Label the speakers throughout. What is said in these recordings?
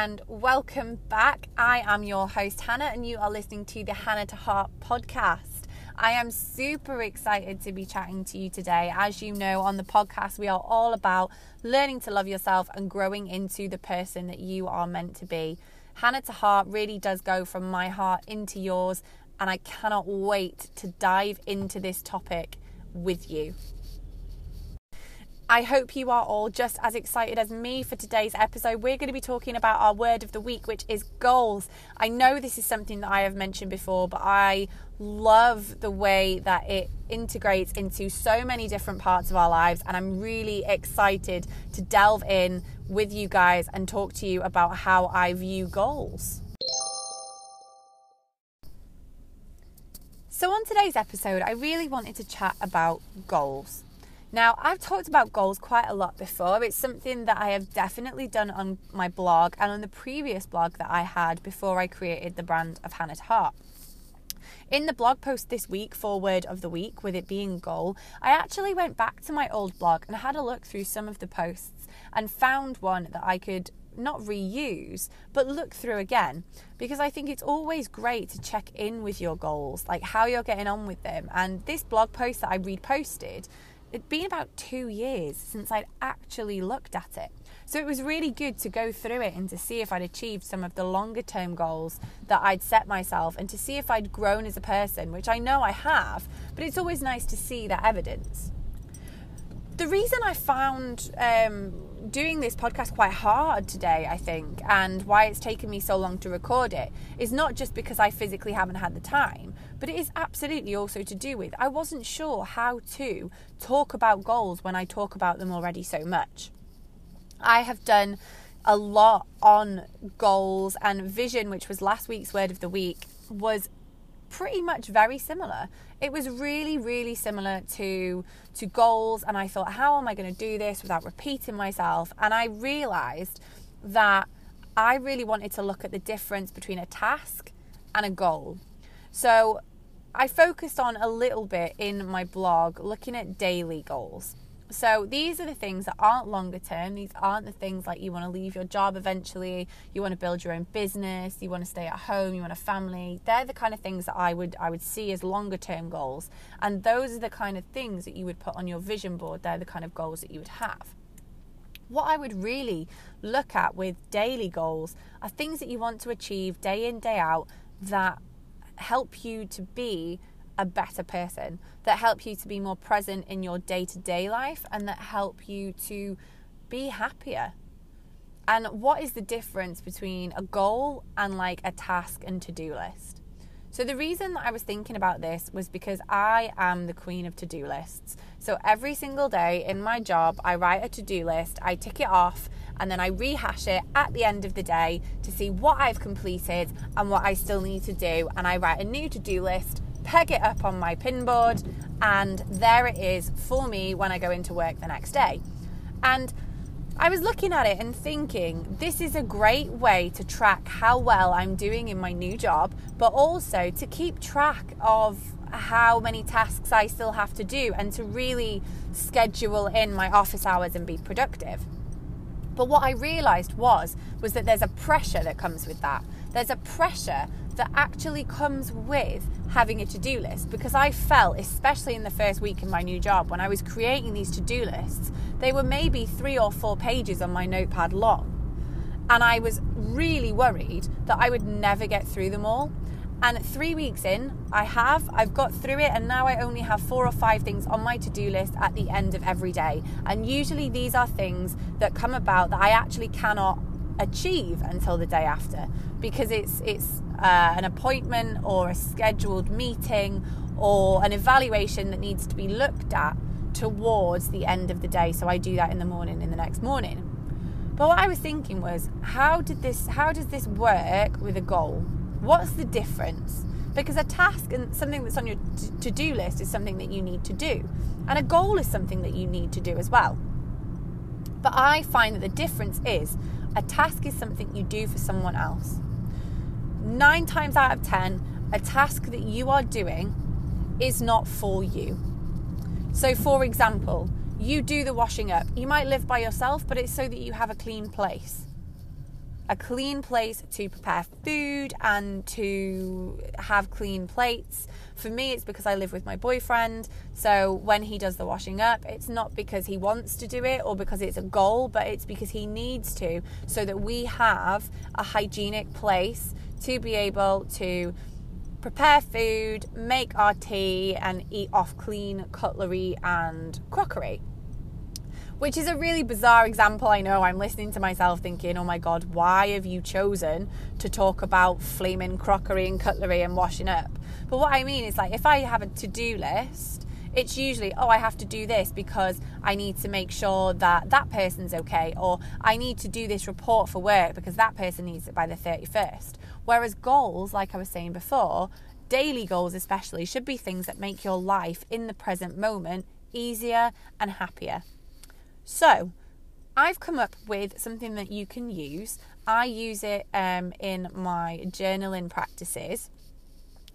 Speaker 1: and welcome back. I am your host, Hannah, and you are listening to the Hannah to Heart podcast. I am super excited to be chatting to you today. As you know, on the podcast, we are all about learning to love yourself and growing into the person that you are meant to be. Hannah to Heart really does go from my heart into yours, and I cannot wait to dive into this topic with you. I hope you are all just as excited as me for today's episode. We're going to be talking about our word of the week, which is goals. I know this is something that I have mentioned before, but I love the way that it integrates into so many different parts of our lives, and I'm really excited to delve in with you guys and talk to you about how I view goals. So, on today's episode, I really wanted to chat about goals. Now, I've talked about goals quite a lot before. It's something that I have definitely done on my blog and on the previous blog that I had before I created the brand of Hannah Heart. In the blog post this week for Word of the Week, with it being goal, I actually went back to my old blog and had a look through some of the posts and found one that I could not reuse, but look through again because I think it's always great to check in with your goals, like how you're getting on with them. And this blog post that I reposted it'd been about two years since I'd actually looked at it. So it was really good to go through it and to see if I'd achieved some of the longer term goals that I'd set myself and to see if I'd grown as a person, which I know I have, but it's always nice to see that evidence. The reason I found um, doing this podcast quite hard today, I think, and why it's taken me so long to record it is not just because I physically haven't had the time, but it is absolutely also to do with I wasn't sure how to talk about goals when I talk about them already so much. I have done a lot on goals and vision, which was last week's word of the week, was pretty much very similar. It was really, really similar to to goals, and I thought, how am I going to do this without repeating myself? And I realized that I really wanted to look at the difference between a task and a goal. So I focused on a little bit in my blog looking at daily goals. So these are the things that aren't longer term. These aren't the things like you want to leave your job eventually, you want to build your own business, you want to stay at home, you want a family. They're the kind of things that I would I would see as longer term goals. And those are the kind of things that you would put on your vision board. They're the kind of goals that you would have. What I would really look at with daily goals are things that you want to achieve day in, day out that help you to be a better person, that help you to be more present in your day to day life, and that help you to be happier. And what is the difference between a goal and like a task and to do list? So, the reason that I was thinking about this was because I am the queen of to do lists. So, every single day in my job, I write a to do list, I tick it off, and then I rehash it at the end of the day to see what I've completed and what I still need to do. And I write a new to do list peg it up on my pinboard, and there it is for me when I go into work the next day. And I was looking at it and thinking, this is a great way to track how well I'm doing in my new job, but also to keep track of how many tasks I still have to do and to really schedule in my office hours and be productive. But what I realized was was that there's a pressure that comes with that. There's a pressure that actually comes with having a to do list because I felt, especially in the first week in my new job, when I was creating these to do lists, they were maybe three or four pages on my notepad long. And I was really worried that I would never get through them all. And three weeks in, I have, I've got through it, and now I only have four or five things on my to do list at the end of every day. And usually these are things that come about that I actually cannot achieve until the day after. Because it's it's uh, an appointment or a scheduled meeting or an evaluation that needs to be looked at towards the end of the day. So I do that in the morning in the next morning. But what I was thinking was how did this how does this work with a goal? What's the difference? Because a task and something that's on your to-do list is something that you need to do. And a goal is something that you need to do as well. But I find that the difference is a task is something you do for someone else. Nine times out of ten, a task that you are doing is not for you. So, for example, you do the washing up. You might live by yourself, but it's so that you have a clean place. A clean place to prepare food and to have clean plates. For me, it's because I live with my boyfriend. So when he does the washing up, it's not because he wants to do it or because it's a goal, but it's because he needs to, so that we have a hygienic place to be able to prepare food, make our tea, and eat off clean cutlery and crockery which is a really bizarre example. I know I'm listening to myself thinking, oh my God, why have you chosen to talk about flaming crockery and cutlery and washing up? But what I mean is, like, if I have a to do list, it's usually, oh, I have to do this because I need to make sure that that person's okay, or I need to do this report for work because that person needs it by the 31st. Whereas goals, like I was saying before, daily goals especially, should be things that make your life in the present moment easier and happier. So, I've come up with something that you can use. I use it um, in my journaling practices.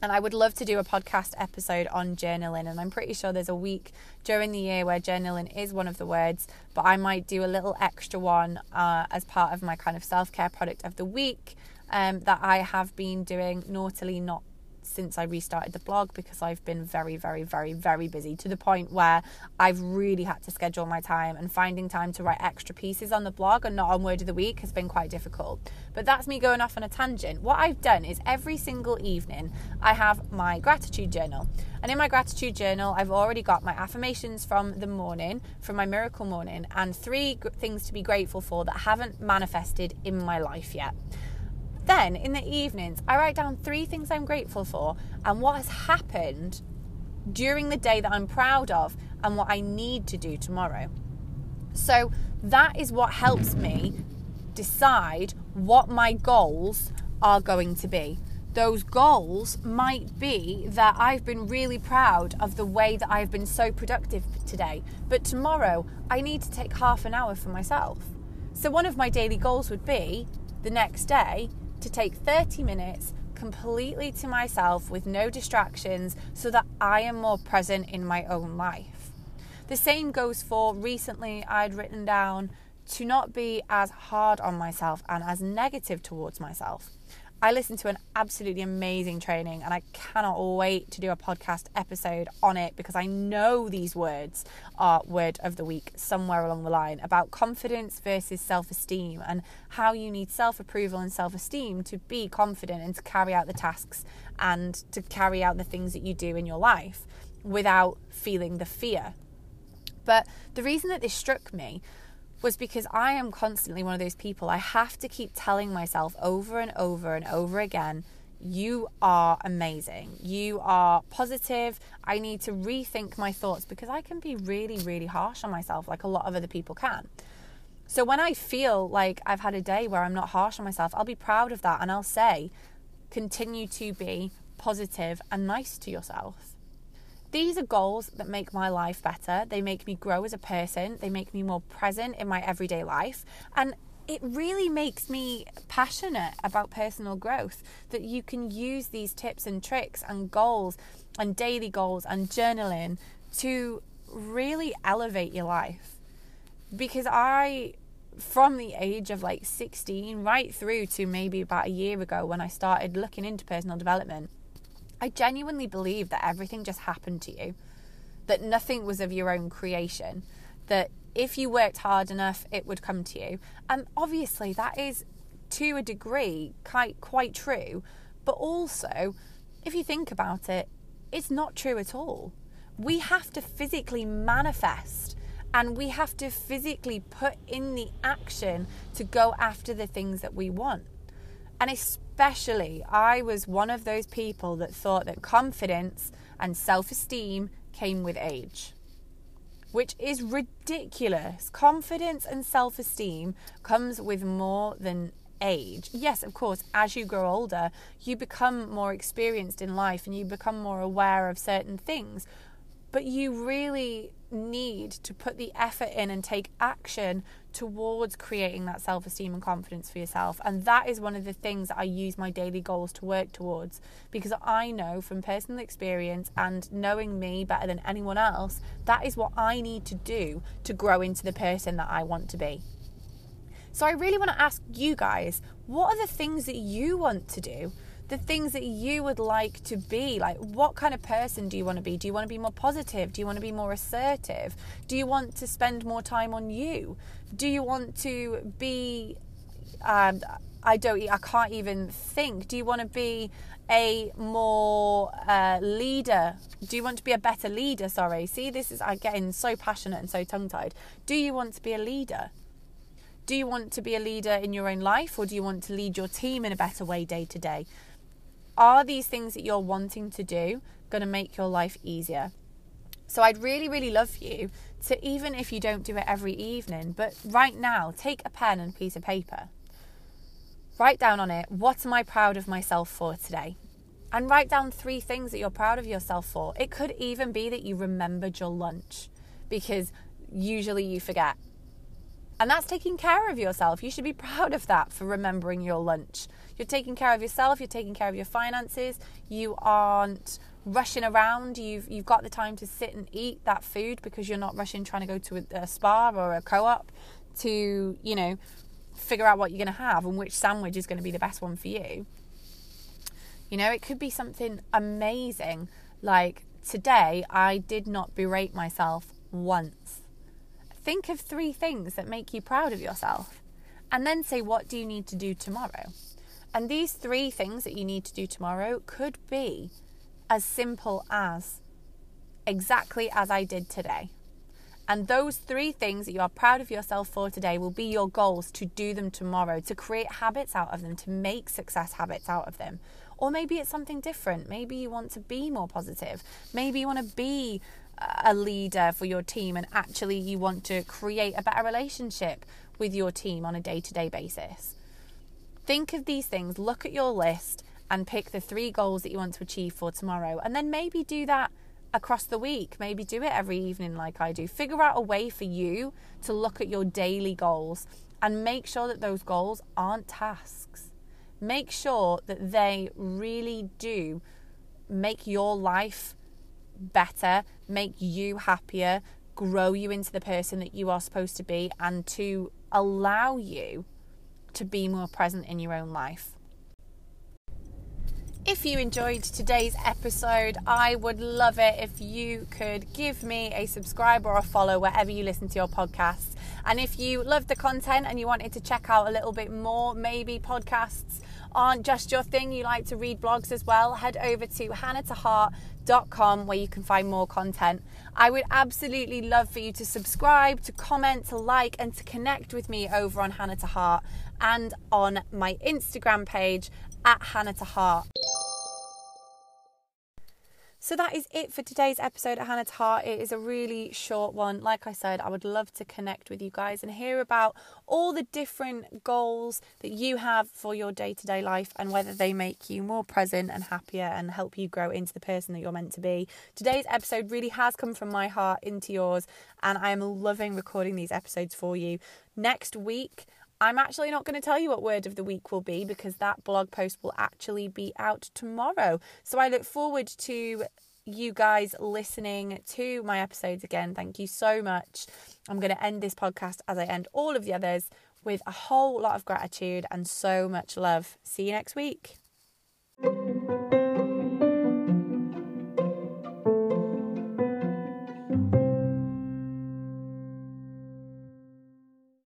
Speaker 1: And I would love to do a podcast episode on journaling. And I'm pretty sure there's a week during the year where journaling is one of the words, but I might do a little extra one uh, as part of my kind of self care product of the week um, that I have been doing naughtily not since I restarted the blog because I've been very, very, very, very busy to the point where I've really had to schedule my time and finding time to write extra pieces on the blog and not on Word of the Week has been quite difficult. But that's me going off on a tangent. What I've done is every single evening I have my gratitude journal. And in my gratitude journal, I've already got my affirmations from the morning, from my miracle morning, and three things to be grateful for that haven't manifested in my life yet. Then in the evenings, I write down three things I'm grateful for and what has happened during the day that I'm proud of and what I need to do tomorrow. So that is what helps me decide what my goals are going to be. Those goals might be that I've been really proud of the way that I've been so productive today, but tomorrow I need to take half an hour for myself. So, one of my daily goals would be the next day to take 30 minutes completely to myself with no distractions so that I am more present in my own life. The same goes for recently, I'd written down to not be as hard on myself and as negative towards myself. I listened to an absolutely amazing training and I cannot wait to do a podcast episode on it because I know these words are word of the week somewhere along the line about confidence versus self esteem and how you need self approval and self esteem to be confident and to carry out the tasks and to carry out the things that you do in your life without feeling the fear. But the reason that this struck me was because I am constantly one of those people. I have to keep telling myself over and over and over again, you are amazing. You are positive. I need to rethink my thoughts because I can be really, really harsh on myself, like a lot of other people can. So when I feel like I've had a day where I'm not harsh on myself, I'll be proud of that and I'll say, continue to be positive and nice to yourself. These are goals that make my life better. They make me grow as a person. They make me more present in my everyday life. And it really makes me passionate about personal growth that you can use these tips and tricks and goals and daily goals and journaling to really elevate your life. Because I, from the age of like 16 right through to maybe about a year ago when I started looking into personal development, I genuinely believe that everything just happened to you, that nothing was of your own creation, that if you worked hard enough, it would come to you. And obviously, that is to a degree quite, quite true. But also, if you think about it, it's not true at all. We have to physically manifest and we have to physically put in the action to go after the things that we want. And especially, I was one of those people that thought that confidence and self esteem came with age, which is ridiculous. Confidence and self esteem comes with more than age. Yes, of course, as you grow older, you become more experienced in life and you become more aware of certain things. But you really need to put the effort in and take action towards creating that self esteem and confidence for yourself. And that is one of the things that I use my daily goals to work towards because I know from personal experience and knowing me better than anyone else, that is what I need to do to grow into the person that I want to be. So I really want to ask you guys what are the things that you want to do? The things that you would like to be. Like, what kind of person do you want to be? Do you want to be more positive? Do you want to be more assertive? Do you want to spend more time on you? Do you want to be. Um, I don't. I can't even think. Do you want to be a more uh, leader? Do you want to be a better leader? Sorry. See, this is I'm getting so passionate and so tongue tied. Do you want to be a leader? Do you want to be a leader in your own life or do you want to lead your team in a better way day to day? Are these things that you're wanting to do going to make your life easier? So I'd really, really love you to, even if you don't do it every evening, but right now, take a pen and piece of paper. Write down on it, what am I proud of myself for today? And write down three things that you're proud of yourself for. It could even be that you remembered your lunch because usually you forget. And that's taking care of yourself. You should be proud of that for remembering your lunch. You're taking care of yourself, you're taking care of your finances, you aren't rushing around. You've you've got the time to sit and eat that food because you're not rushing trying to go to a, a Spar or a co-op to, you know, figure out what you're going to have and which sandwich is going to be the best one for you. You know, it could be something amazing like today I did not berate myself once. Think of three things that make you proud of yourself and then say, what do you need to do tomorrow? And these three things that you need to do tomorrow could be as simple as exactly as I did today. And those three things that you are proud of yourself for today will be your goals to do them tomorrow, to create habits out of them, to make success habits out of them. Or maybe it's something different. Maybe you want to be more positive. Maybe you want to be a leader for your team and actually you want to create a better relationship with your team on a day to day basis. Think of these things, look at your list, and pick the three goals that you want to achieve for tomorrow. And then maybe do that across the week. Maybe do it every evening, like I do. Figure out a way for you to look at your daily goals and make sure that those goals aren't tasks. Make sure that they really do make your life better, make you happier, grow you into the person that you are supposed to be, and to allow you to be more present in your own life. If you enjoyed today's episode, I would love it if you could give me a subscribe or a follow wherever you listen to your podcasts. And if you loved the content and you wanted to check out a little bit more, maybe podcasts aren't just your thing, you like to read blogs as well, head over to hannahtoheart.com where you can find more content. I would absolutely love for you to subscribe, to comment, to like, and to connect with me over on Hannah to Heart and on my Instagram page at Hannah to Heart. So that is it for today's episode of Hannah's Heart. It is a really short one. Like I said, I would love to connect with you guys and hear about all the different goals that you have for your day to day life and whether they make you more present and happier and help you grow into the person that you're meant to be. Today's episode really has come from my heart into yours, and I am loving recording these episodes for you. Next week, I'm actually not going to tell you what word of the week will be because that blog post will actually be out tomorrow. So I look forward to you guys listening to my episodes again. Thank you so much. I'm going to end this podcast as I end all of the others with a whole lot of gratitude and so much love. See you next week.